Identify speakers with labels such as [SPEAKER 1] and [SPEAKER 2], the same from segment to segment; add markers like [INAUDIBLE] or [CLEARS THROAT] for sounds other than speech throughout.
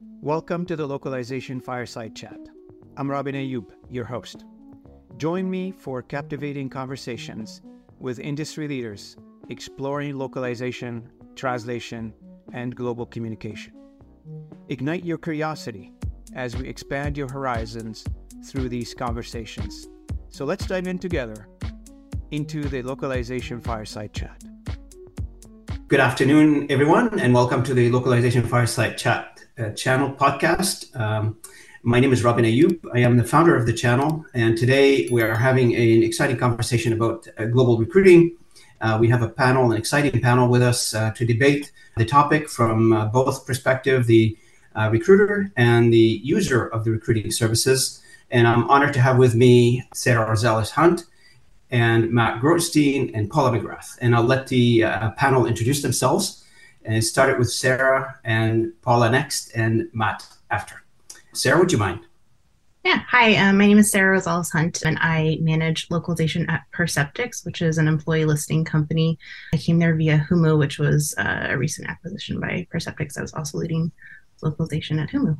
[SPEAKER 1] Welcome to the Localization Fireside Chat. I'm Robin Ayoub, your host. Join me for captivating conversations with industry leaders exploring localization, translation, and global communication. Ignite your curiosity as we expand your horizons through these conversations. So let's dive in together into the Localization Fireside Chat.
[SPEAKER 2] Good afternoon, everyone, and welcome to the Localization Fireside Chat uh, channel podcast. Um, my name is Robin Ayoub. I am the founder of the channel, and today we are having an exciting conversation about uh, global recruiting. Uh, we have a panel, an exciting panel with us uh, to debate the topic from uh, both perspective, the recruiter and the user of the recruiting services. And I'm honored to have with me Sarah Rosales-Huntt and Matt Grotenstein and Paula McGrath. And I'll let the panel introduce themselves and start it with Sarah and Paula next and Matt after. Sarah, would you mind?
[SPEAKER 3] Yeah. Hi, um, my name is Sarah Rosales-Huntt, and I manage localization at Perceptyx, which is an employee listening company. I came there via Humu, which was uh, a recent acquisition by Perceptyx. I was also leading localization at Humu.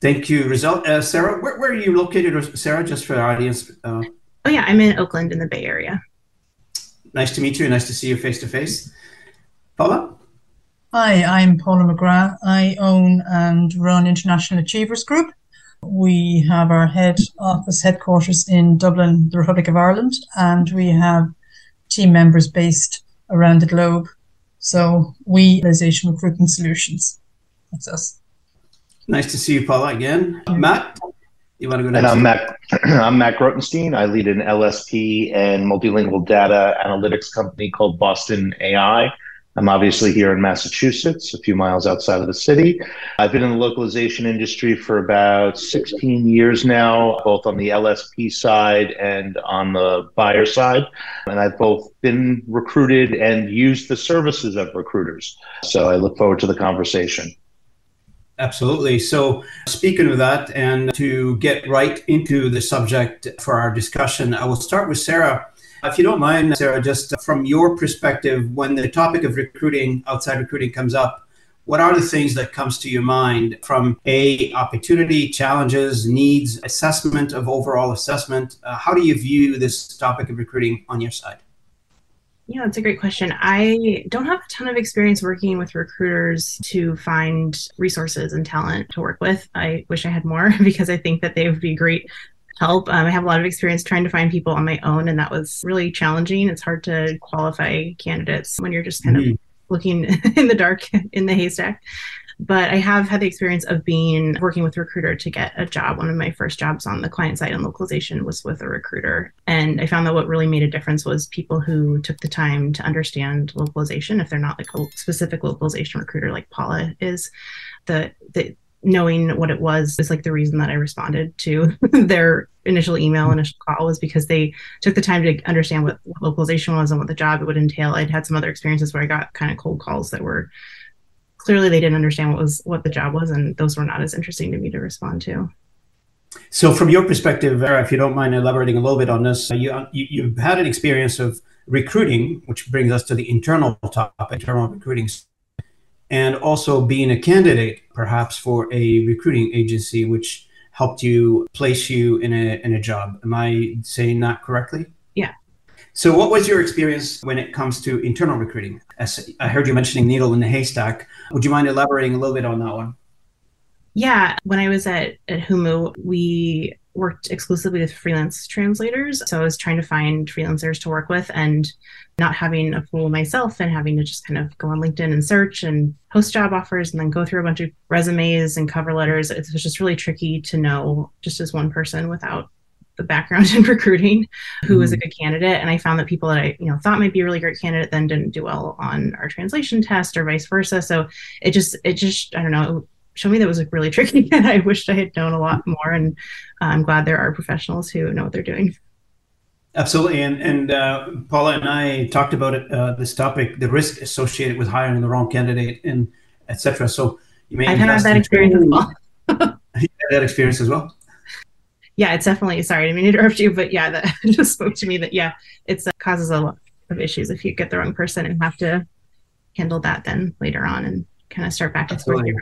[SPEAKER 2] Thank you, Result. Uh, Sarah, where, where, are you located, Sarah, just for the audience?
[SPEAKER 3] Uh, oh, yeah, I'm in Oakland in the Bay Area.
[SPEAKER 2] Nice to meet you. Nice to see you face to face. Paula?
[SPEAKER 4] Hi, I'm Paula McGrath. I own and run International Achievers Group. We have our head office headquarters in Dublin, the Republic of Ireland, and we have team members based around the globe. So we Localization Recruitment Solutions. That's us.
[SPEAKER 2] Nice to see you, Paula, again. Matt, you want to go next?
[SPEAKER 5] And I'm Matt. [CLEARS THROAT] I'm Matt Grotenstein. I lead an LSP and multilingual data analytics company called Boston AI. I'm obviously here in Massachusetts, a few miles outside of the city. I've been in the localization industry for about 16 years now, both on the LSP side and on the buyer side. And I've both been recruited and used the services of recruiters. So I look forward to the conversation.
[SPEAKER 2] Absolutely. So, speaking of that, and to get right into the subject for our discussion, I will start with Sarah. If you don't mind, Sarah, just from your perspective, when the topic of recruiting, outside recruiting comes up, what are the things that comes to your mind from a opportunity, challenges, needs, assessment of overall assessment? Uh, how do you view this topic of recruiting on your side?
[SPEAKER 3] Yeah, that's a great question. I don't have a ton of experience working with recruiters to find resources and talent to work with. I wish I had more [LAUGHS] because I think that they would be great help. Um, I have a lot of experience trying to find people on my own, and that was really challenging. It's hard to qualify candidates when you're just kind mm-hmm. of looking [LAUGHS] in the dark in the haystack but I have had the experience of being working with a recruiter to get a job. One of my first jobs on the client side in localization was with a recruiter. And I found that what really made a difference was people who took the time to understand localization. If they're not like a specific localization recruiter like Paula is, the, the knowing what it was is like the reason that I responded to [LAUGHS] their initial email, initial call was because they took the time to understand what localization was and what the job it would entail. I'd had some other experiences where I got kind of cold calls that were clearly they didn't understand what was what the job was, and those were not as interesting to me to respond to.
[SPEAKER 2] So, from your perspective, Vera, if you don't mind elaborating a little bit on this, uh, you, you you've had an experience of recruiting, which brings us to the internal topic, internal recruiting, and also being a candidate, perhaps for a recruiting agency, which helped you place you in a in a job. Am I saying that correctly?
[SPEAKER 3] Yeah,
[SPEAKER 2] so, what was your experience when it comes to internal recruiting? As I heard you mentioning needle in the haystack. Would you mind elaborating a little bit on that one?
[SPEAKER 3] Yeah, when I was at, at Humu, we worked exclusively with freelance translators. So I was trying to find freelancers to work with and not having a pool myself and having to just kind of go on LinkedIn and search and post job offers and then go through a bunch of resumes and cover letters. It was just really tricky to know just as one person without the background [LAUGHS] in recruiting who was a mm-hmm. good candidate and i found that people that i you know thought might be a really great candidate then didn't do well on our translation test or vice versa so it just it just i don't know showed me that was like really [LAUGHS] tricky and i wished i had known a lot more and uh, i'm glad there are professionals who know what they're doing
[SPEAKER 2] Absolutely, and and uh, Paula and I talked about it. Uh, this topic, the risk associated with hiring the wrong candidate, and etc. So
[SPEAKER 3] you may. I've had that experience as well. [LAUGHS]
[SPEAKER 2] that experience as well
[SPEAKER 3] yeah, it's definitely sorry, I didn't mean to interrupt you, but yeah, that [LAUGHS] just spoke to me that yeah, it uh, causes a lot of issues if you get the wrong person and have to handle that then later on and kind of start back at square zero.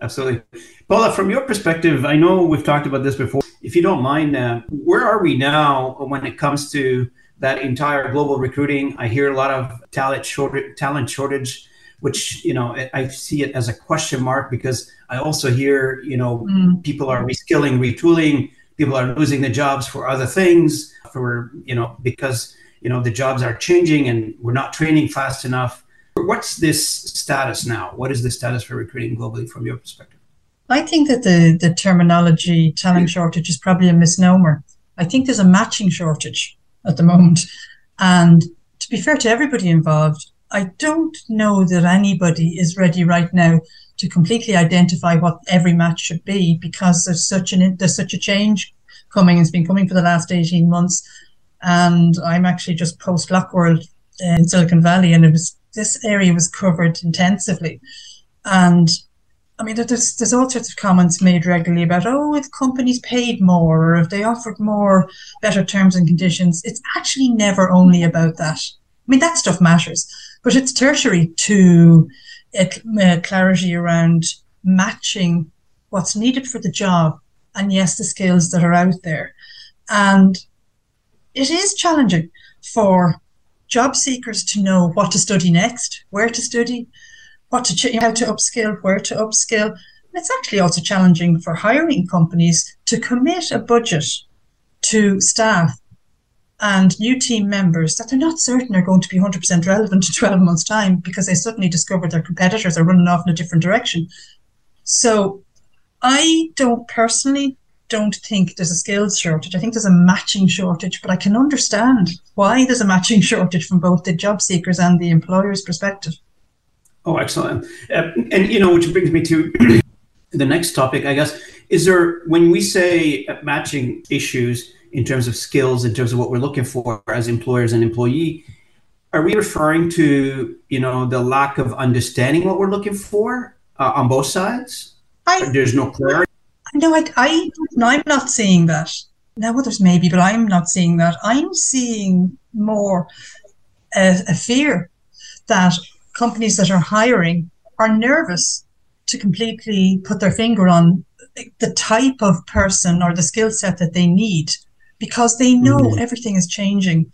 [SPEAKER 2] Absolutely. Paula, from your perspective, I know we've talked about this before. If you don't mind, uh, where are we now when it comes to that entire global recruiting? I hear a lot of talent shortage, talent shortage, which you know I see it as a question mark because I also hear you know mm. people are reskilling, retooling, people are losing the jobs for other things, for you know because you know the jobs are changing and we're not training fast enough What's this status now? What is the status for recruiting globally from your perspective?
[SPEAKER 4] I think that the, the terminology talent shortage is probably a misnomer. I think there's a matching shortage at the moment. And to be fair to everybody involved, I don't know that anybody is ready right now to completely identify what every match should be because there's such an there's such a change coming. It's been coming for the last 18 months. And I'm actually just post LocWorld uh, in Silicon Valley and it was this area was covered intensively. And I mean, there's there's all sorts of comments made regularly about oh, if companies paid more or if they offered more better terms and conditions. It's actually never only about that. I mean, that stuff matters, but it's tertiary to uh, clarity around matching what's needed for the job and yes, the skills that are out there. And it is challenging for job seekers to know what to study next, where to study, what to ch- how to upskill, where to upskill. And it's actually also challenging for hiring companies to commit a budget to staff and new team members that they're not certain are going to be 100% relevant in 12 months' time because they suddenly discover their competitors are running off in a different direction. So I don't personally don't think there's a skills shortage. I think there's a matching shortage, but I can understand why there's a matching [LAUGHS] shortage from both the job seekers and the employer's perspective.
[SPEAKER 2] Oh, excellent. Uh, and, you know, which brings me to [CLEARS THROAT] the next topic, I guess. Is there, when we say matching issues in terms of skills, in terms of what we're looking for as employers and employee, are we referring to, you know, the lack of understanding what we're looking for uh, on both sides? I, There's no clarity
[SPEAKER 4] no, I, I, no, I'm not seeing that. Now, others maybe, but I'm not seeing that. I'm seeing more a, a fear that companies that are hiring are nervous to completely put their finger on the type of person or the skill set that they need because they know mm-hmm. everything is changing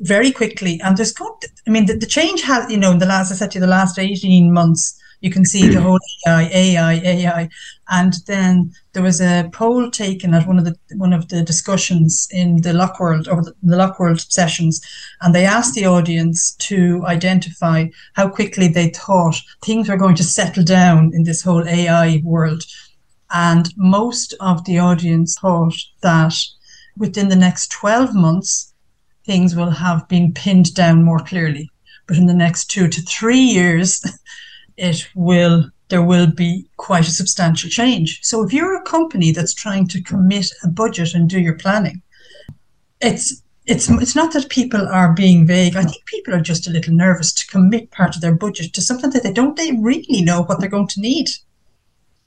[SPEAKER 4] very quickly and there's to, I mean the, the change has you know in the last I said to you the last 18 months you can see the whole AI, AI, AI. And then there was a poll taken at one of the one of the discussions in the LocWorld or the, the LocWorld sessions, and they asked the audience to identify how quickly they thought things were going to settle down in this whole AI world. And most of the audience thought that within the next 12 months, things will have been pinned down more clearly. But in the next two to three years, [LAUGHS] it will there will be quite a substantial change. So if you're a company that's trying to commit a budget and do your planning, it's it's it's not that people are being vague. I think people are just a little nervous to commit part of their budget to something that they don't they really know what they're going to need.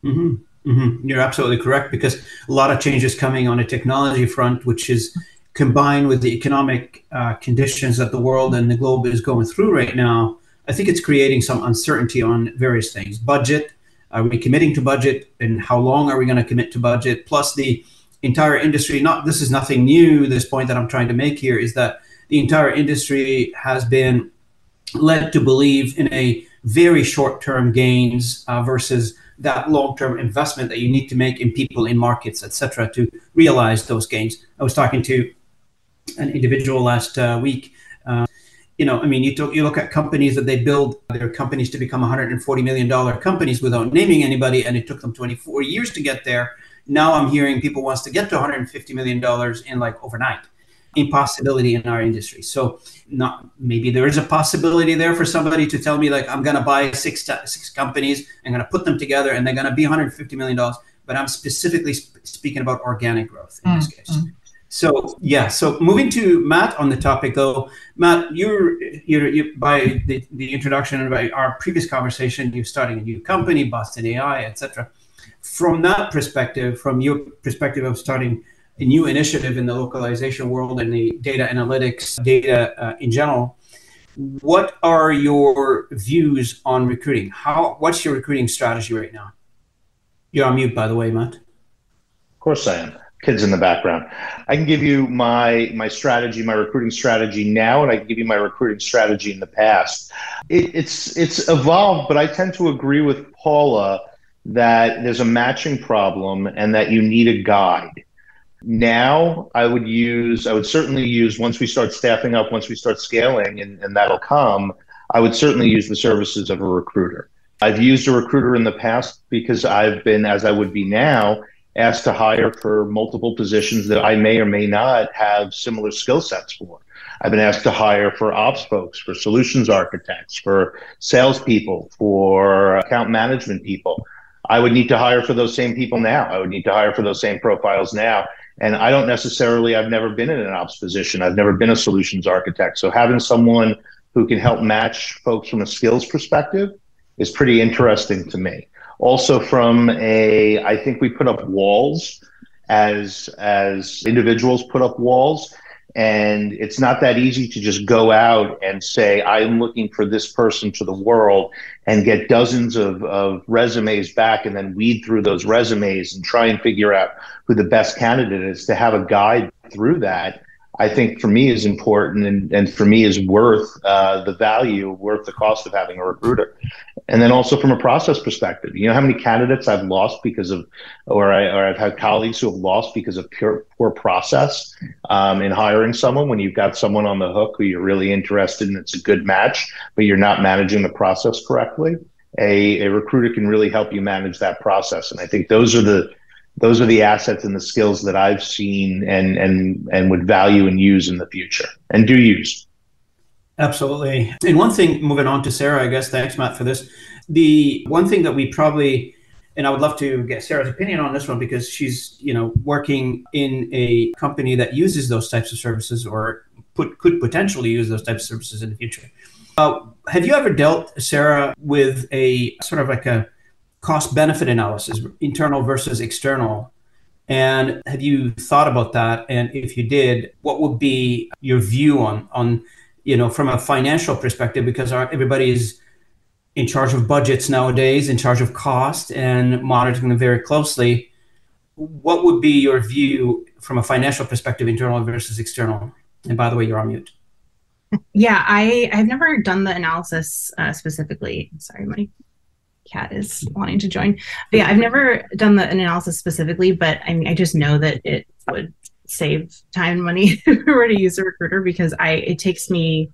[SPEAKER 2] Mm-hmm. Mm-hmm. You're absolutely correct because a lot of changes coming on a technology front, which is combined with the economic uh, conditions that the world and the globe is going through right now I think it's creating some uncertainty on various things. Budget, are we committing to budget, and how long are we going to commit to budget? Plus, the entire industry. Not this is nothing new. This point that I'm trying to make here is that the entire industry has been led to believe in a very short-term gains uh, versus that long-term investment that you need to make in people, in markets, etc., to realize those gains. I was talking to an individual last uh, week you know, I mean, you, talk, you look at companies that they build their companies to become 140 million dollar companies without naming anybody, and it took them 24 years to get there. Now I'm hearing people wants to get to 150 million dollars in like overnight. Impossibility in our industry. So, not maybe there is a possibility there for somebody to tell me like I'm going to buy six six companies, I'm going to put them together, and they're going to be 150 million dollars. But I'm specifically sp- speaking about organic growth in mm-hmm. this case. Mm. So yeah, so moving to Matt on the topic though, Matt, you're you're you, by the, the introduction and by our previous conversation, you're starting a new company, Boston AI, etc. From that perspective, from your perspective of starting a new initiative in the localization world and the data analytics, data uh, in general, what are your views on recruiting? How what's your recruiting strategy right now? You're on mute, by the way, Matt.
[SPEAKER 5] Of course I am. Kids in the background. I can give you my my strategy, my recruiting strategy now, and I can give you my recruiting strategy in the past. It, it's it's evolved, but I tend to agree with Paula that there's a matching problem and that you need a guide. Now, I would use, I would certainly use once we start staffing up, once we start scaling, and, and that'll come, I would certainly use the services of a recruiter. I've used a recruiter in the past because I've been, as I would be now, asked to hire for multiple positions that I may or may not have similar skill sets for. I've been asked to hire for ops folks, for solutions architects, for salespeople, for account management people. I would need to hire for those same people now. I would need to hire for those same profiles now. And I don't necessarily, I've never been in an ops position. I've never been a solutions architect. So having someone who can help match folks from a skills perspective is pretty interesting to me. Also from a, I think we put up walls as, as individuals put up walls. And it's not that easy to just go out and say, I'm looking for this person to the world and get dozens of, of resumes back and then weed through those resumes and try and figure out who the best candidate is. To have a guide through that I think for me is important and, and for me is worth uh, the value, worth the cost of having a recruiter. And then also from a process perspective, you know how many candidates I've lost because of, or, I, or I've had colleagues who have lost because of pure, poor process um, in hiring someone when you've got someone on the hook who you're really interested in, it's a good match, but you're not managing the process correctly. A, a recruiter can really help you manage that process. And I think those are the, those are the assets and the skills that I've seen and and and would value and use in the future and do use.
[SPEAKER 2] Absolutely. And one thing, moving on to Sarah, I guess. Thanks, Matt, for this. The one thing that we probably, and I would love to get Sarah's opinion on this one because she's, you know, working in a company that uses those types of services or put, could potentially use those types of services in the future. Uh, have you ever dealt, Sarah, with a sort of like a cost benefit analysis, internal versus external. And have you thought about that? And if you did, what would be your view on on you know from a financial perspective? Because everybody is in charge of budgets nowadays, in charge of cost, and monitoring them very closely. What would be your view from a financial perspective, internal versus external? And by the way, you're on mute. [LAUGHS]
[SPEAKER 3] Yeah, I I've never done the analysis uh, specifically. Sorry, my Cat is wanting to join. But yeah, I've never done the analysis specifically, but I mean, I just know that it would save time and money [LAUGHS] if we were to use a recruiter because I it takes me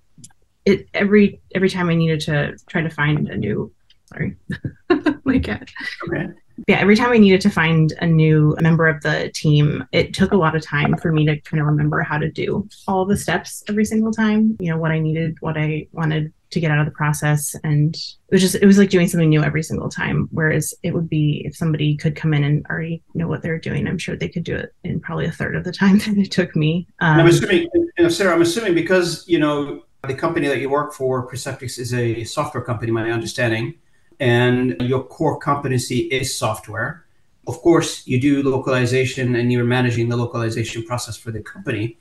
[SPEAKER 3] it every every time I needed to try to find a new sorry [LAUGHS] my cat. Okay yeah, every time I needed to find a new member of the team, it took a lot of time for me to kind of remember how to do all the steps every single time. You know, what I needed, what I wanted to get out of the process. And it was just, it was like doing something new every single time. Whereas it would be if somebody could come in and already know what they're doing, I'm sure they could do it in probably a third of the [LAUGHS] time that it took me.
[SPEAKER 2] Um, I'm assuming, you know, Sarah, I'm assuming because, you know, the company that you work for, Perceptyx, is a software company, my understanding and your core competency is software. Of course, you do localization and you're managing the localization process for the company,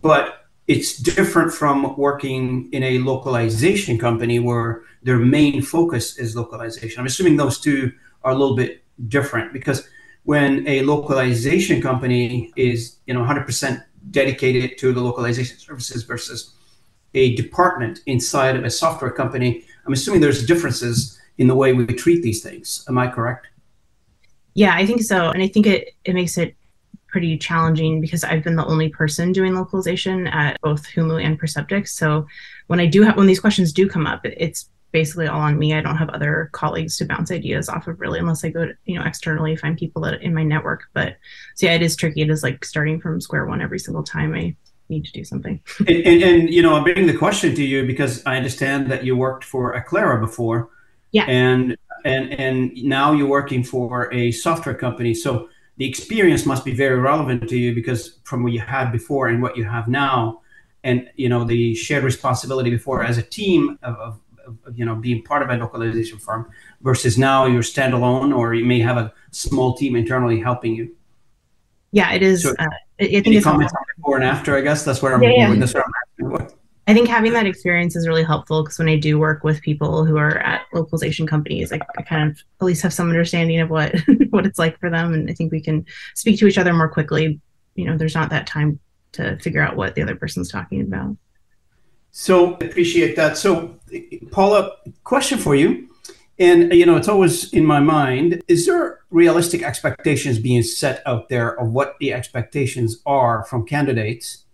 [SPEAKER 2] but it's different from working in a localization company where their main focus is localization. I'm assuming those two are a little bit different because when a localization company is, you know, 100% dedicated to the localization services versus a department inside of a software company, I'm assuming there's differences in the way we treat these things. Am I correct?
[SPEAKER 3] Yeah, I think so. And I think it, it makes it pretty challenging because I've been the only person doing localization at both Humu and Perceptyx. So when I do have, when these questions do come up, it's basically all on me. I don't have other colleagues to bounce ideas off of really, unless I go to, you know, externally find people that in my network. But so yeah, it is tricky. It is like starting from square one every single time I need to do something. [LAUGHS]
[SPEAKER 2] and, and, and, you know, I'm bringing the question to you because I understand that you worked for Acclaro before.
[SPEAKER 3] Yeah.
[SPEAKER 2] And and and now you're working for a software company. So the experience must be very relevant to you because from what you had before and what you have now, and you know the shared responsibility before as a team of, of, of you know being part of a localization firm versus now you're standalone or you may have a small team internally helping you.
[SPEAKER 3] Yeah, it is. So, uh, I think
[SPEAKER 2] any comments on before and after? I guess that's where I'm
[SPEAKER 3] yeah. Yeah. I think having that experience is really helpful because when I do work with people who are at localization companies, I, I, kind of at least have some understanding of what [LAUGHS] what it's like for them, and I think we can speak to each other more quickly. You know, there's not that time to figure out what the other person's talking about.
[SPEAKER 2] So appreciate that. So, Paula, question for you, and you know, it's always in my mind: is there realistic expectations being set out there of what the expectations are from candidates?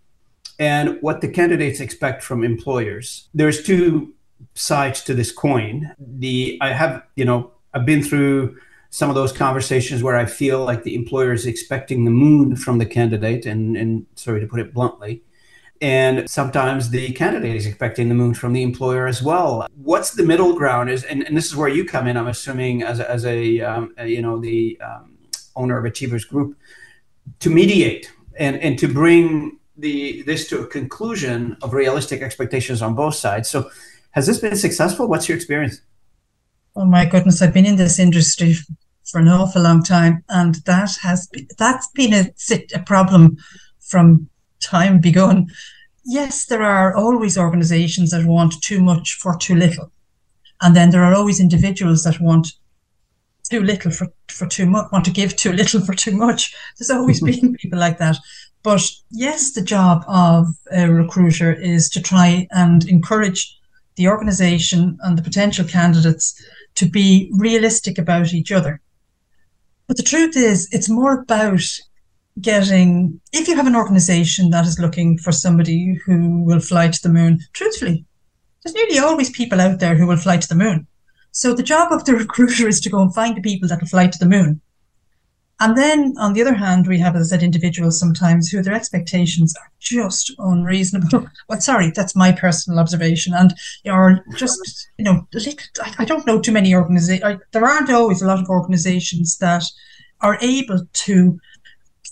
[SPEAKER 2] And what the candidates expect from employers. There's two sides to this coin. The I have, you know, I've been through some of those conversations where I feel like the employer is expecting the moon from the candidate, and, and sorry to put it bluntly. And sometimes the candidate is expecting the moon from the employer as well. What's the middle ground? Is and, and this is where you come in. I'm assuming as a, as a, um, a you know the um, owner of Achievers Group to mediate and and to bring the this to a conclusion of realistic expectations on both sides. So, has this been successful? What's your experience?
[SPEAKER 4] Oh my goodness, I've been in this industry for an awful long time, and that has been, that's been a, a problem from time begun. Yes, there are always organisations that want too much for too little, and then there are always individuals that want too little for, for too much, want to give too little for too much. There's always [LAUGHS] been people like that. But yes, the job of a recruiter is to try and encourage the organization and the potential candidates to be realistic about each other. But the truth is, it's more about getting, if you have an organization that is looking for somebody who will fly to the moon, truthfully, there's nearly always people out there who will fly to the moon. So the job of the [LAUGHS] recruiter is to go and find the people that will fly to the moon. And then on the other hand, we have, as I said, individuals sometimes who their expectations are just unreasonable. Well, sorry, that's my personal observation. And are just, you know, I don't know too many organizations. There aren't always a lot of organizations that are able to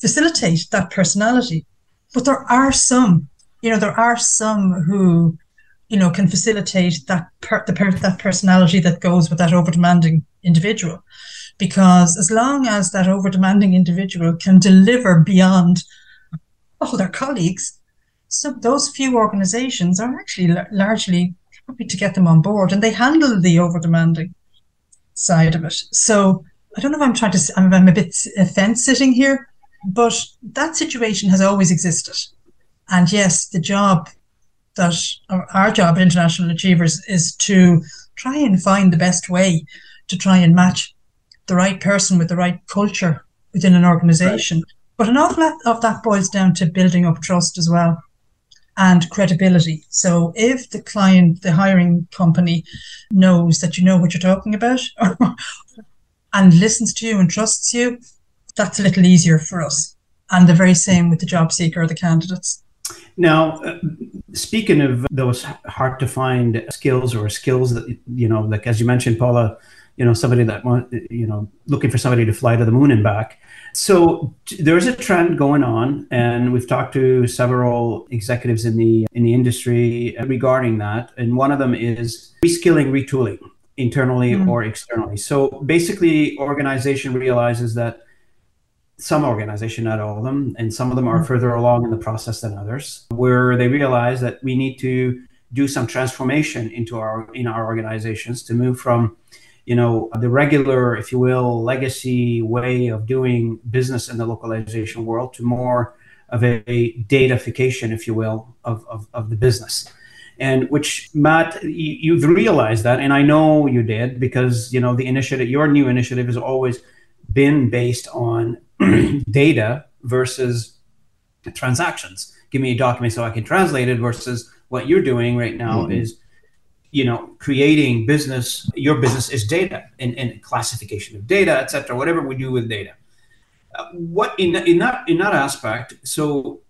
[SPEAKER 4] facilitate that personality. But there are some, you know, there are some who, you know, can facilitate that per, the per, that personality that goes with that over demanding individual because as long as that over demanding individual can deliver beyond all their colleagues, so those few organizations are actually largely happy to get them on board and they handle the over demanding side of it. So I don't know if I'm trying to, I'm, I'm a bit fence sitting here, but that situation has always existed. And yes, the job that our job at International Achievers is to try and find the best way to try and match the right person with the right culture within an organization. Right. But an awful lot of that boils down to building up trust as well and credibility. So if the client, the hiring company knows that you know what you're talking about [LAUGHS] and listens to you and trusts you, that's a little easier for us. And the very same with the job seeker or the candidates.
[SPEAKER 2] Now, uh, speaking of those hard to find skills or skills that, you know, like as you mentioned, Paula, you know somebody that want you know looking for somebody to fly to the moon and back so there's a trend going on and we've talked to several executives in the in the industry regarding that and one of them is reskilling retooling internally mm-hmm. or externally so basically organization realizes that some organization not all of them and some of them are mm-hmm. further along in the process than others where they realize that we need to do some transformation into our in our organizations to move from you know the regular if you will legacy way of doing business in the localization world to more of a, datafication if you will of, of, of the business and which matt you've realized that and i know you did because you know the initiative your new initiative has always been based on [CLEARS THROAT] data versus transactions give me a document so i can translate it versus what you're doing right now mm-hmm. is you know creating business your business is data and, and classification of data etc whatever we do with data. Uh, what in, in that in that aspect so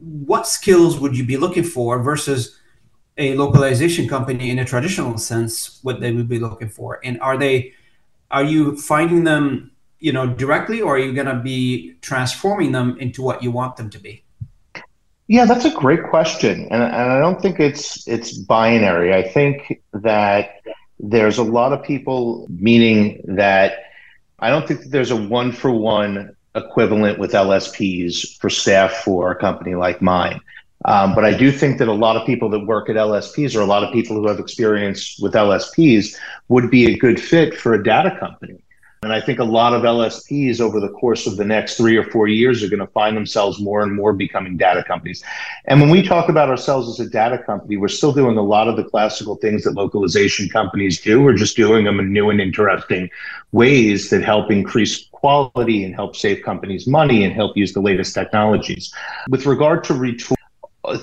[SPEAKER 2] what skills would you be looking for versus a localization company in a traditional sense what they would be looking for? And are they are you finding them you know directly or are you going to be transforming them into what you want them to be
[SPEAKER 5] yeah, that's a great question, and, and I don't think it's it's binary. I think that there's a lot of people, meaning that I don't think that there's a one for one equivalent with LSPs for staff for a company like mine. Um, but I do think that a lot of people that work at LSPs or a lot of people who have experience with LSPs would be a good fit for a data company. And I think a lot of LSPs over the course of the next three or four years are going to find themselves more and more becoming data companies. And when we talk about ourselves as a data company, we're still doing a lot of the classical things that localization companies do. We're just doing them in new and interesting ways that help increase quality and help save companies money and help use the latest technologies. With regard to retool,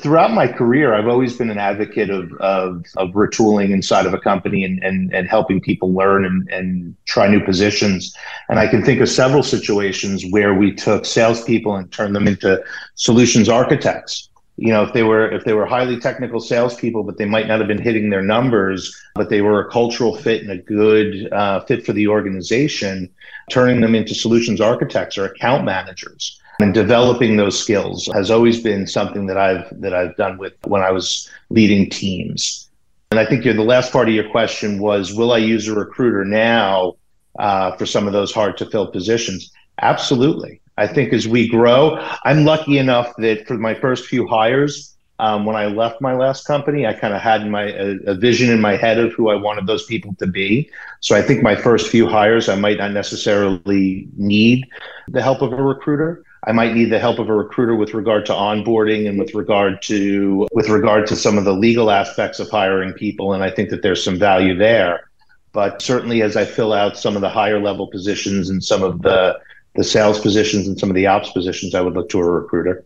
[SPEAKER 5] throughout my career, I've always been an advocate of, of, of retooling inside of a company and, and, and helping people learn and, and try new positions. And I can think of several situations where we took salespeople and turned them into solutions architects. You know, if they were if they were highly technical salespeople, but they might not have been hitting their numbers, but they were a cultural fit and a good uh, fit for the organization, turning them into solutions architects or account managers and developing those skills has always been something that I've that I've done with when I was leading teams. And I think the last part of your question was, will I use a recruiter now uh, for some of those hard to fill positions? Absolutely. I think as we grow, I'm lucky enough that for my first few hires, um, when I left my last company, I kind of had my a, a, vision in my head of who I wanted those people to be. So I think my first few hires, I might not necessarily need the help of a recruiter. I might need the help of a recruiter with regard to onboarding and with regard to with regard to some of the legal aspects of hiring people. And I think that there's some value there. But certainly as I fill out some of the higher level positions and some of the the sales positions and some of the ops positions, I would look to a recruiter.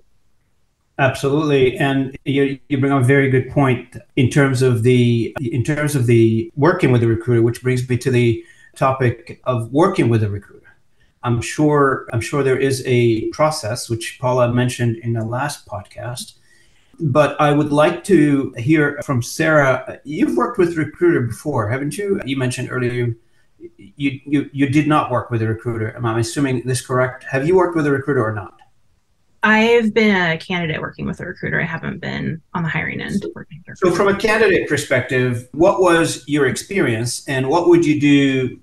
[SPEAKER 2] Absolutely, and you, you bring up a very good point in terms of the in terms of the working with a recruiter, which brings me to the topic of working with a recruiter. I'm sure I'm sure there is a process which Paula mentioned in the last podcast. But I would like to hear from Sarah. You've worked with recruiter before, haven't you? You mentioned earlier you you you did not work with a recruiter. Am I assuming this correct? Have you worked with a recruiter or not?
[SPEAKER 3] I've been a candidate working with a recruiter. I haven't been on the hiring end working.
[SPEAKER 2] So, from a candidate perspective, what was your experience, and what would you do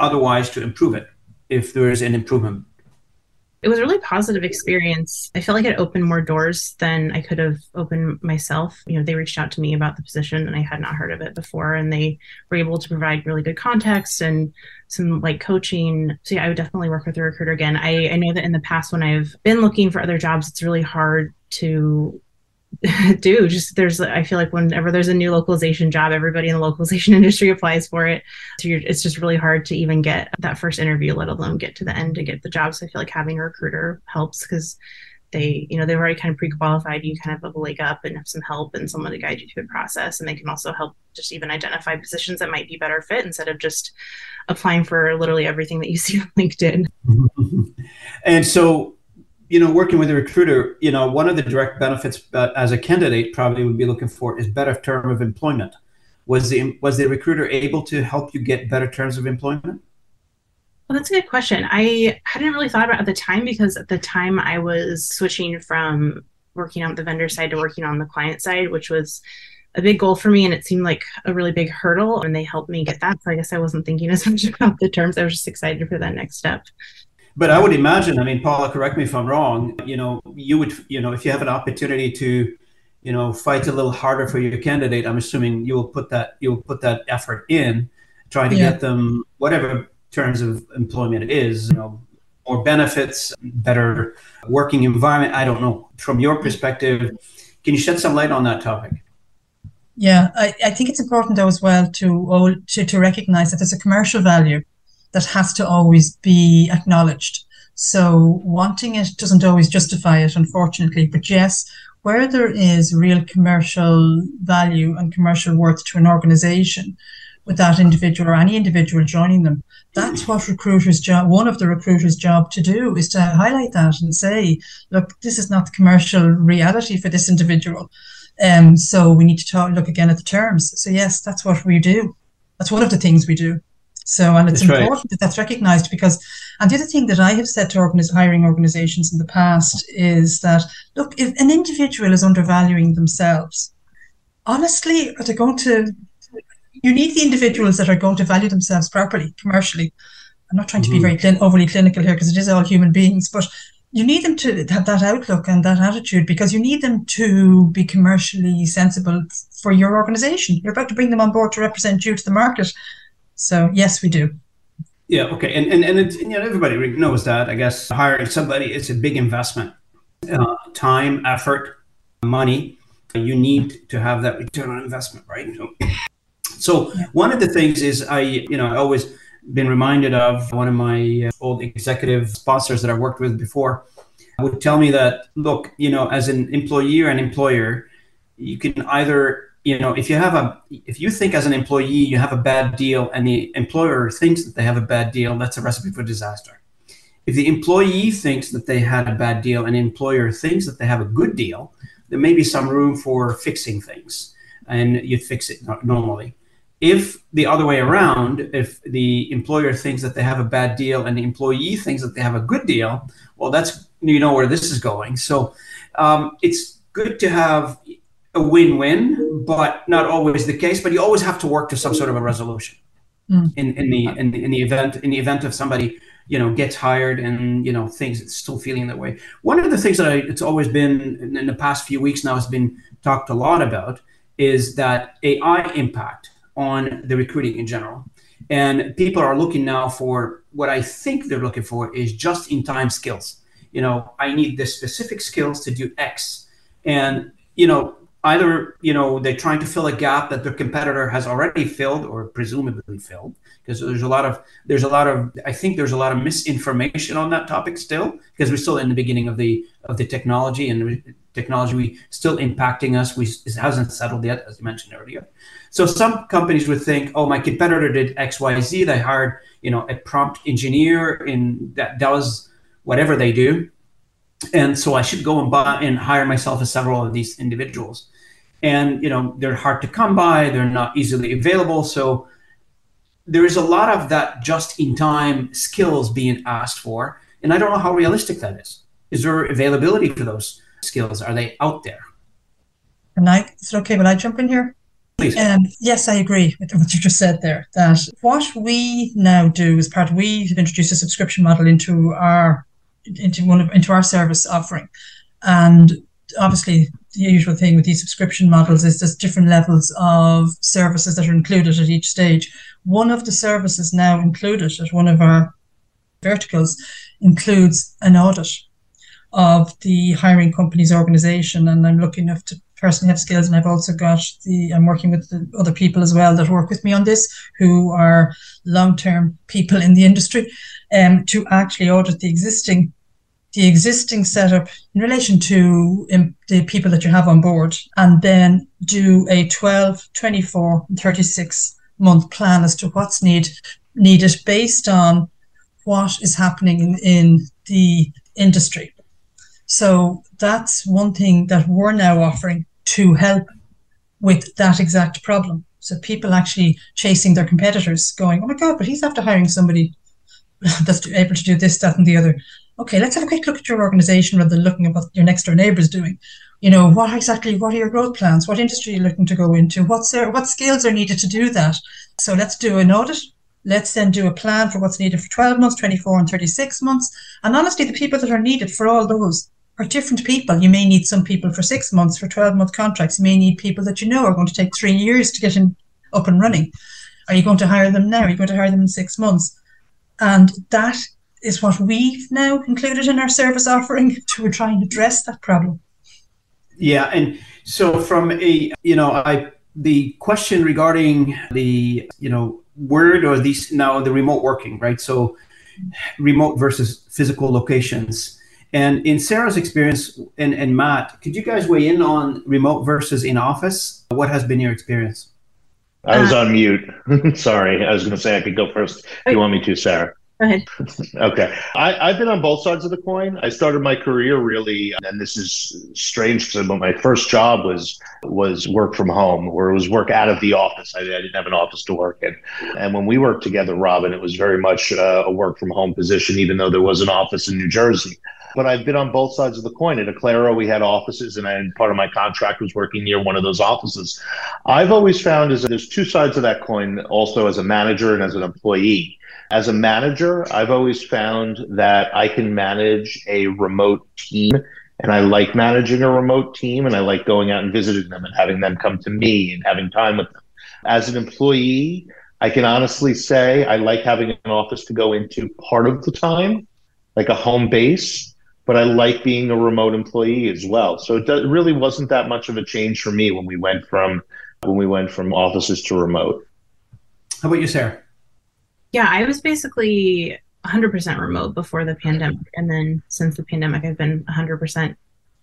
[SPEAKER 2] otherwise to improve it? If there is an improvement?
[SPEAKER 3] It was a really positive experience. I felt like it opened more doors than I could have opened myself. You know, they reached out to me about the position and I had not heard of it before and they were able to provide really good context and some like coaching. So yeah, I would definitely work with a recruiter again. I, I know that in the past when I've been looking for other jobs, it's really hard to [LAUGHS] do just there's i feel like whenever there's a new localization job everybody in the localization [LAUGHS] industry applies for it. So it's just really hard to even get that first interview let alone get to the end to get the job. So i feel like having a recruiter helps because they you know they've already kind of pre-qualified you kind of have a leg up and have some help and someone to guide you through the process. And they can also help just even identify positions that might be better fit instead of just applying for literally everything that you [LAUGHS] see on linkedin.
[SPEAKER 2] And so you know, working with a recruiter, you know, one of the direct benefits uh, as a candidate probably would be looking for is better term of employment. Was the was the recruiter able to help you get better terms of employment?
[SPEAKER 3] Well, that's a good question. I hadn't really thought about at the time because at the time I was switching from working on the vendor side to working on the client side, which was a big goal for me and it seemed like a really big hurdle and they helped me get that. So I guess I wasn't thinking as much [LAUGHS] about the terms. I was just excited for that next step.
[SPEAKER 2] But I would imagine, I mean, Paula, correct me if I'm wrong, you know, you would, you know, if you have an opportunity to, you know, fight a little harder for your candidate, I'm assuming you will put that, you'll put that effort in, trying to yeah. get them whatever terms of employment it is, you know, more benefits, better working environment. I don't know. From your perspective, can you shed some light on that topic?
[SPEAKER 4] Yeah, I, I think it's important though as well to, to to recognize that there's a commercial value that has to always be acknowledged. So wanting it doesn't always justify it, unfortunately. But yes, where there is real commercial value and commercial worth to an organization with that individual or any individual joining them, that's what recruiters' job, one of the recruiters' job to do is to highlight that and say, look, this is not the commercial reality for this individual. Um, so we need to talk, look again at the terms. So yes, that's what we do. That's one of the things we do. So, and it's that's important right. that that's recognized because, and the other thing that I have said to organiz- hiring organizations in the past is that, look, if an individual is undervaluing themselves, honestly, are they going to, you need the individuals that are going to value themselves properly, commercially. I'm not trying to mm-hmm. be very overly clinical here because it is all human beings, but you need them to have that outlook and that attitude because you need them to be commercially sensible for your organization. You're about to bring them on board to represent you to the market. So yes, we do.
[SPEAKER 2] Yeah. Okay. And and and it's, you know everybody knows that. I guess hiring somebody it's a big investment, uh, time, effort, money. You need to have that return on investment, right? So, so yeah. one of the things is I you know I always been reminded of one of my uh, old executive sponsors that I worked with before would tell me that look, you know, as an employee or an employer, you can either you know if you have a if you think as an employee you have a bad deal and the employer thinks that they have a bad deal that's a recipe for disaster. If the employee thinks that they had a bad deal and the employer thinks that they have a good deal there may be some room for fixing things and you'd fix it normally. If the other way around if the employer thinks that they have a bad deal and the employee thinks that they have a good deal well that's you know where this is going. So um, it's good to have a win-win, but not always the case. But you always have to work to some sort of a resolution mm. in, in the in, in the event in the event of somebody you know gets hired and you know things it's still feeling that way. One of the things that I, it's always been in, in the past few weeks now has been talked a lot about is that AI impact on the recruiting in general. And people are looking now for what I think they're looking for is just in time skills. You know, I need the specific skills to do X. And, you know, either you know they're trying to fill a gap that their competitor has already filled or presumably filled because there's a lot of there's a lot of i think there's a lot of misinformation on that topic still because we're still in the beginning of the of the technology and technology we still impacting us we it hasn't settled yet as you mentioned earlier. So some companies would think oh my competitor did xyz they hired you know a prompt engineer in that does whatever they do and so I should go and buy and hire myself as several of these individuals and you know they're hard to come by they're not easily available. So there is a lot of that just in time skills being asked for. And i don't know how realistic that is. Is there availability for those skills? Are they out there?
[SPEAKER 4] And i is it okay will i jump in here?
[SPEAKER 2] Please.
[SPEAKER 4] Um, yes, I agree with what you just said there. That what we now do is part we have introduced a subscription model into our into one of into our service offering, and obviously the usual thing with these subscription models is there's different levels of services that are included at each stage. One of the services now included at one of our verticals includes an audit of the hiring company's organization. And I'm lucky enough to personally have skills. And I've also got the, I'm working with the other people as well that work with me on this who are long term people in the industry um, to actually audit the existing the existing setup in relation to um, the people that you have on board and then do a 12, 24, 36 month plan as to what's need, needed based on what is happening in, in the industry. So that's one thing that we're now offering to help with that exact problem. So people actually chasing their competitors, going, "Oh my God, but he's after hiring somebody [LAUGHS] that's able to do this, that, and the other." Okay, let's have a quick look at your organization rather than looking at what your next door neighbor is doing. You know, what exactly, what are your growth plans? What industry are you looking to go into? What's there, what skills are needed to do that? So let's do an audit. Let's then do a plan for what's needed for 12 months, 24 and 36 months. And honestly, the people that are needed for all those are different people. You may need some people for six months, for 12 month contracts. You may need people that you know are going to take three years to get in, up and running. Are you going to hire them now? Are you going to hire them in six months? And that is what we've now included in our service offering [LAUGHS] to try and address that problem.
[SPEAKER 2] Yeah, and so from a you know I the question regarding the you know word or these now the remote working right? So remote versus physical locations. And in sarah's experience and, and matt could you guys weigh in on remote versus in office? What has been your experience?
[SPEAKER 5] I was on mute. [LAUGHS] Sorry i was going to say i could go first. If you want me to sarah
[SPEAKER 3] Ahead.
[SPEAKER 5] okay. I, have been on both sides of the coin. I started my career really, and this is strange because my first job was was work from home, or it was work out of the office. I, I didn't have an office to work in. And when we worked together, Robin, it was very much uh, a work from home position, even though there was an office in New Jersey. But I've been on both sides of the coin. At Acclaro, we had offices, and I, part of my contract was working near one of those offices. I've always found is that there's two sides of that coin, also as a manager and as an employee as a manager, I've always found that I can manage a remote team and I like managing a remote team and I like going out and visiting them and having them come to me and having time with them. As an employee, I can honestly say I like having an office to go into part of the time, like a home base, but I like being a remote employee as well. So it really wasn't that much of a change for me when we went from when we went from offices to remote.
[SPEAKER 2] How about you, Sarah?
[SPEAKER 3] Yeah, I was basically 100% remote before the pandemic. And then since the pandemic, I've been 100%.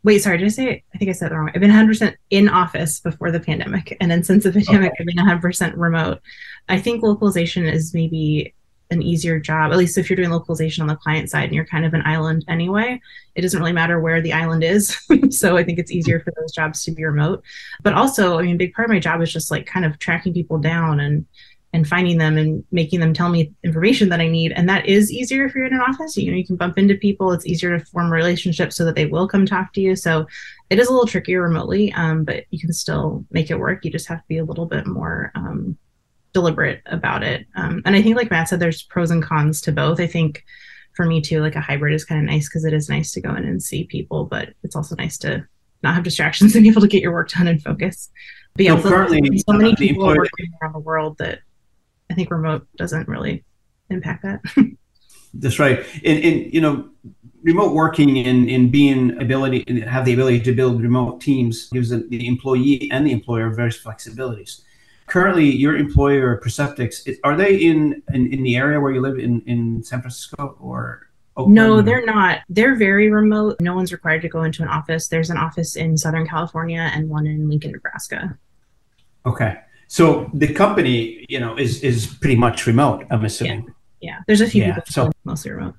[SPEAKER 3] Wait, sorry, did I say? I think I said that wrong. I've been 100% in office before the pandemic. And then since the pandemic, okay. I've been 100% remote. I think localization is maybe an easier job, at least if you're doing localization on the client side and you're kind of an island anyway. It doesn't really matter where the island is. [LAUGHS] so I think it's easier for those jobs to be remote. But also, I mean, a big part of my job is just like kind of tracking people down and and finding them and making them tell me information that I need. And that is easier if you're in an office. You know, you can bump into people. It's easier to form relationships so that they will come talk to you. So it is a little trickier remotely, um, but you can still make it work. You just have to be a little bit more um, deliberate about it. Um, and I think, like Matt said, there's pros and cons to both. I think for me too, like a hybrid is kind of nice because it is nice to go in and see people, but it's also nice to not have distractions [LAUGHS] and be able to get your work done and focus. But yeah, so, currently, so many people are working around the world that I think remote doesn't really impact that. [LAUGHS]
[SPEAKER 2] That's right. And, and, you know, remote working and, and being ability and have the ability to build remote teams gives the employee and the employer various flexibilities. Currently, your employer Perceptyx, are they in, in, in the area where you live in, in San Francisco or
[SPEAKER 3] Oakland? No, they're not. They're very remote. No one's required to go into an office. There's an office in Southern California and one in Lincoln, Nebraska.
[SPEAKER 2] Okay. So the company, you know, is is pretty much remote. I'm assuming.
[SPEAKER 3] Yeah, yeah. there's a few yeah. people so mostly remote.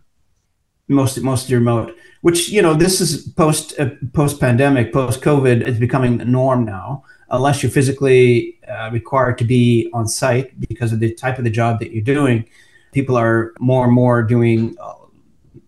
[SPEAKER 2] Most mostly remote, which you know, this is post uh, post pandemic, post COVID, it's becoming the norm now. Unless you're physically uh, required to be on site because of the type of the job that you're doing, people are more and more doing. Uh,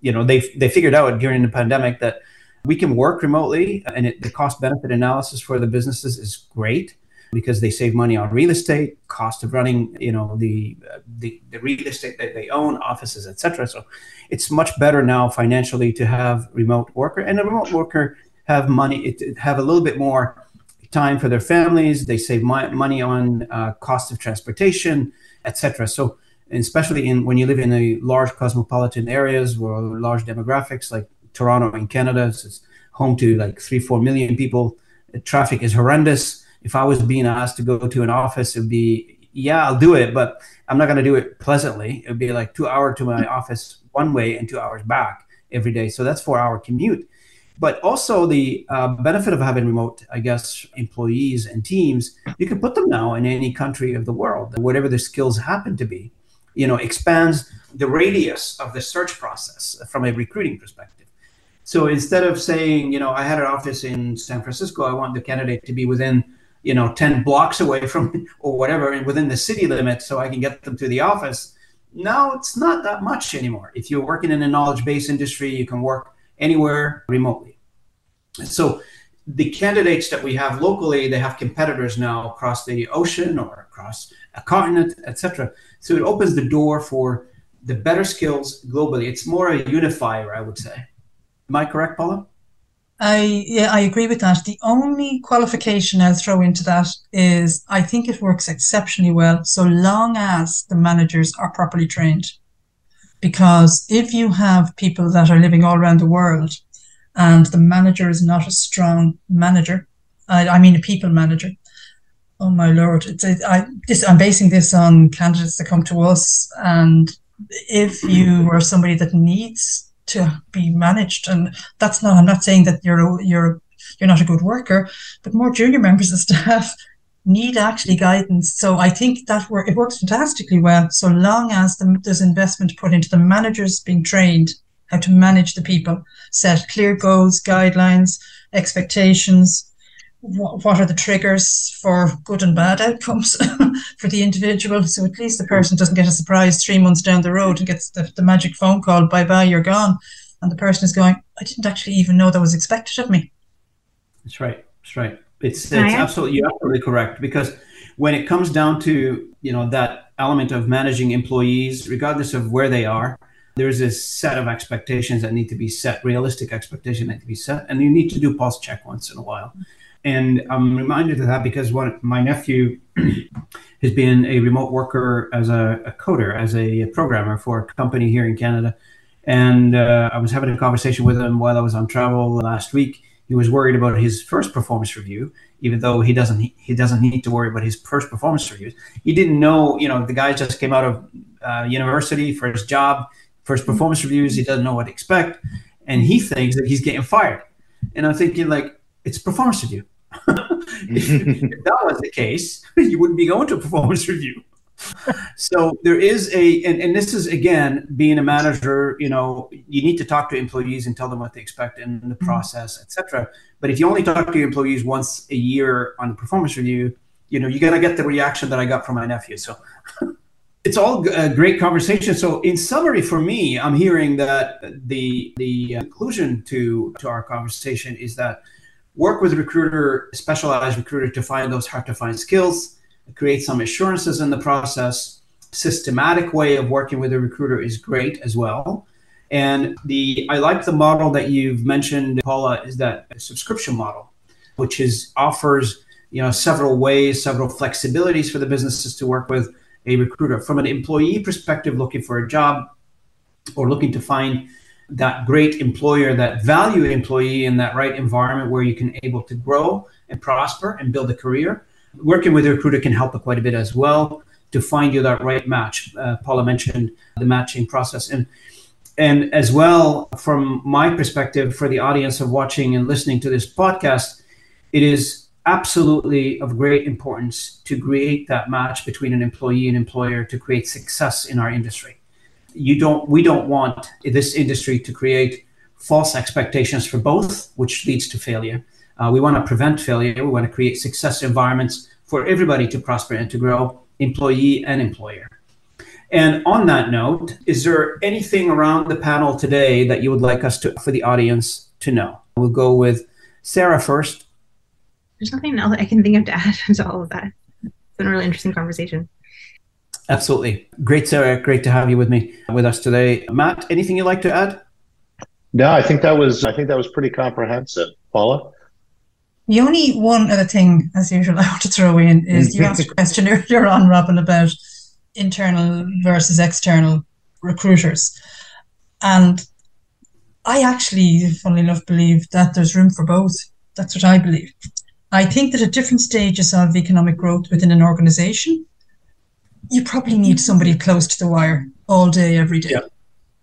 [SPEAKER 2] you know, they they figured out during the pandemic that we can work remotely, and it, the cost benefit analysis for the businesses is great because they save money on real estate, cost of running, you know, the the, the real estate that they own, offices, etc. So it's much better now financially to have remote worker and a remote worker have money, it, have a little bit more time for their families. They save my, money on uh, cost of transportation, etc. So especially in when you live in a large cosmopolitan areas or large demographics like Toronto in Canada, it's home to like three, four million people. Traffic is horrendous if I was being asked to go to an office, it'd be, yeah, I'll do it, but I'm not going to do it pleasantly. It'd be like two hours to my office one way and two hours back every day. So that's four hour commute. But also the uh, benefit of having remote, I guess, employees and teams, you can put them now in any country of the world, whatever their skills happen to be, you know, expands the radius of the search process from a recruiting perspective. So instead of saying, you know, I had an office in San Francisco, I want the candidate to be within you know 10 blocks away from or whatever and within the city limits so i can get them to the office now it's not that much anymore. If you're working in a knowledge based industry you can work anywhere remotely. So the candidates that we have locally they have competitors now across the ocean or across a continent etc so it opens the door for the better skills globally. It's more a unifier i would say. Am i correct paula
[SPEAKER 4] I yeah, I agree with that. The only qualification I'll throw into that is I think it works exceptionally well so long as the managers are properly trained. Because if you have people that are living all around the world and the manager is not a strong manager, I, I mean a people manager. Oh my lord! It's a, I, this, I'm basing this on candidates that come to us, and if you are somebody that needs to be managed. And that's not, I'm not saying that you're, you're, you're not a good worker, but more junior members of staff [LAUGHS] need actually guidance. So I think that work, it works fantastically well, so long as the, there's investment put into the managers being trained how to manage the people, set clear goals, guidelines, expectations, what are the triggers for good and bad outcomes [LAUGHS] for the individual? So at least the person doesn't get a surprise three months down the road and gets the, the magic phone call bye bye you're gone. And the person is going i didn't actually even know that was expected of me.
[SPEAKER 2] That's right. That's right. It's, it's absolutely you're absolutely correct because when it comes down to you know that element of managing employees, regardless of where they are, there's a set of expectations that need to be set, realistic expectations that need to be set, and you need to do pulse check once in a while. And I'm reminded of that because one, my nephew [CLEARS THROAT] has been a remote worker as a, a, coder, as a programmer for a company here in Canada. And uh, I was having a conversation with him while I was on travel last week. He was worried about his first performance review, even though he doesn't he doesn't need to worry about his first performance reviews. He didn't know, you know, the guy just came out of uh, university his job, first performance reviews. He doesn't know what to expect, and he thinks that he's getting fired. And I'm thinking, like, it's performance review if, if that was the case, [LAUGHS] you wouldn't be going to a performance [LAUGHS] review. so there is a and, and this is again being a manager you know you need to talk to employees and tell them what they expect in the mm-hmm. process etc but if you only talk to your employees once a year on a performance review you know you got to get the reaction that i got from my nephew so [LAUGHS] it's all a great conversation so in summary for me i'm hearing that the the conclusion to to our conversation is that work with a recruiter, specialized recruiter to find those hard to find skills, create some assurances in the process. Systematic way of working with a recruiter is great as well. And the I like the model that you've mentioned, Paula, is that subscription model, which is offers you know several ways, several flexibilities for the businesses to work with a recruiter. From an employee perspective, looking for a job or looking to find that great employer, that value employee in that right environment where you can able to grow and prosper and build a career. Working with a recruiter can help quite a bit as well to find you that right match. Uh, Paula mentioned the matching process, and and as well from my perspective, for the audience of watching and listening to this podcast, it is absolutely of great importance to create that match between an employee and employer to create success in our industry you don't we don't want this industry to create false expectations for both, which leads to failure. Uh, we want to prevent failure. We want to create success environments for everybody to prosper and to grow, employee and employer. And on that note, is there anything around the panel today that you would like us to, for the audience to know? We'll go with Sarah first.
[SPEAKER 3] There's nothing else I can think of to add [LAUGHS] to all of that. It's been a really interesting conversation.
[SPEAKER 2] Absolutely. Great, Sarah. Great to have you with me, with us today. Matt, anything you'd like to add?
[SPEAKER 5] No, I think that was, I think that was pretty comprehensive. Paula?
[SPEAKER 4] The only one other thing, as usual, [LAUGHS] I want to throw in is you asked a [LAUGHS] question earlier on, Robin, about internal versus external recruiters. And I actually, funnily enough, believe that there's room for both. That's what I believe. I think that at different stages of economic growth within an organization, you probably need somebody close to the wire all day, every day yeah.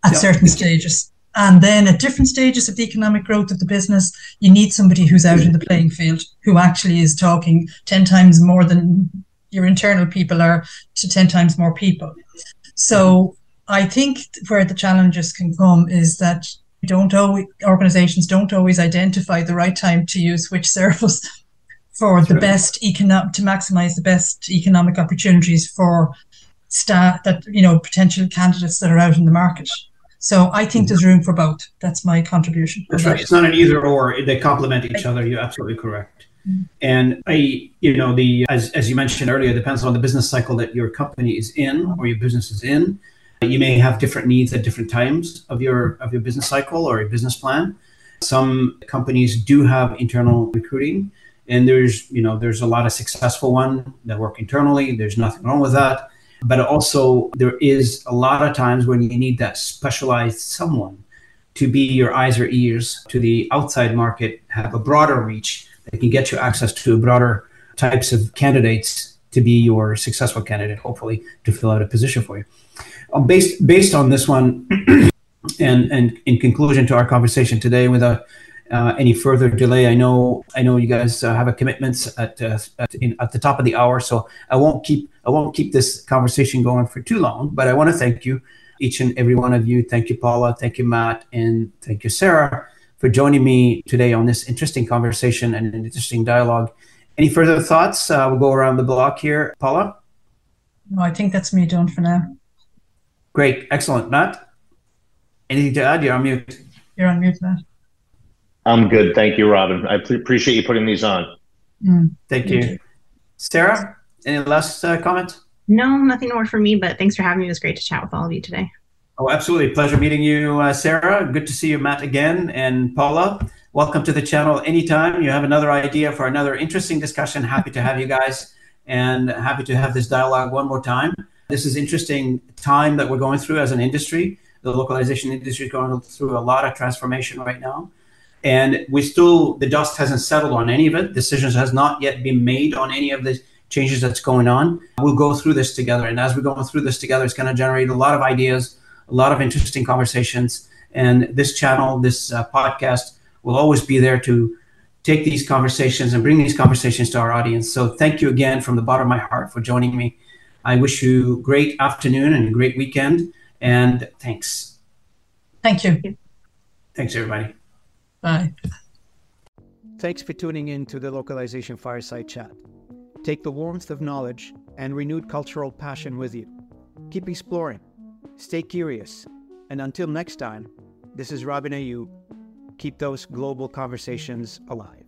[SPEAKER 4] at yeah. certain stages. And then at different stages of the economic growth of the business, you need somebody who's out in the playing field, who actually is talking 10 times more than your internal people are to 10 times more people. So I think where the challenges can come is that don't always, organizations don't always identify the right time to use which [LAUGHS] service for the best economic to maximize the best economic opportunities for staff that you know potential candidates that are out in the market. So I think there's room for both. That's my contribution.
[SPEAKER 2] That's right. It's not an either or. They complement each other. You're absolutely correct. Mm-hmm. And I, you know, the as as you mentioned earlier, depends on the business cycle that your company is in or your business is in. You may have different needs at different times of your of your business cycle or your business plan. Some companies do have internal recruiting and there's you know there's a lot of successful one that work internally. There's nothing wrong with that. But also there is a lot of times when you need that specialized someone to be your eyes or ears to the outside market have a broader reach that can get you access to broader types of candidates to be your successful candidate hopefully to fill out a position for you. Um, based based on this one [CLEARS THROAT] and and in conclusion to our conversation today with a uh, any further delay. I know I know you guys uh, have a commitments at uh, at, in, at the top of the hour, so I won't keep I won't keep this conversation going for too long. But I want to thank you, each and every one of you. Thank you, Paula. Thank you, Matt, and thank you, Sarah, for joining me today on this interesting conversation and an interesting dialogue. Any further thoughts? Uh, we'll go around the block here, Paula.
[SPEAKER 4] No, I think that's me done for now.
[SPEAKER 2] Great, excellent, Matt. Anything to add? You're on mute.
[SPEAKER 4] You're on mute, Matt.
[SPEAKER 5] I'm good. Thank you, Robin. I appreciate you putting these on.
[SPEAKER 2] Mm. Thank you. Sarah, any last uh, comments?
[SPEAKER 3] No, nothing more for me, but thanks for having me. It was great to chat with all of you today.
[SPEAKER 2] Oh, absolutely. Pleasure meeting you, uh, Sarah. Good to see you, Matt, again. And Paula, welcome to the channel anytime. You have another idea for another interesting discussion. Happy to have you guys and happy to have this dialogue one more time. This is interesting time that we're going through as an industry. The localization industry is going through a lot of transformation right now. And we still, the dust hasn't settled on any of it. Decisions has not yet been made on any of the changes that's going on. We'll go through this together. And as we go through this together, it's going to generate a lot of ideas, a lot of interesting conversations. And this channel, this uh, podcast will always be there to take these conversations and bring these conversations to our audience. So thank you again from the bottom of my heart for joining me. I wish you a great afternoon and a great weekend. And thanks.
[SPEAKER 4] Thank you.
[SPEAKER 2] Thanks, everybody.
[SPEAKER 4] Bye.
[SPEAKER 1] Thanks for tuning in to the Localization Fireside Chat. Take the warmth of knowledge and renewed cultural passion with you. Keep exploring, stay curious, and until next time, this is Robin Ayoub. Keep those global conversations alive.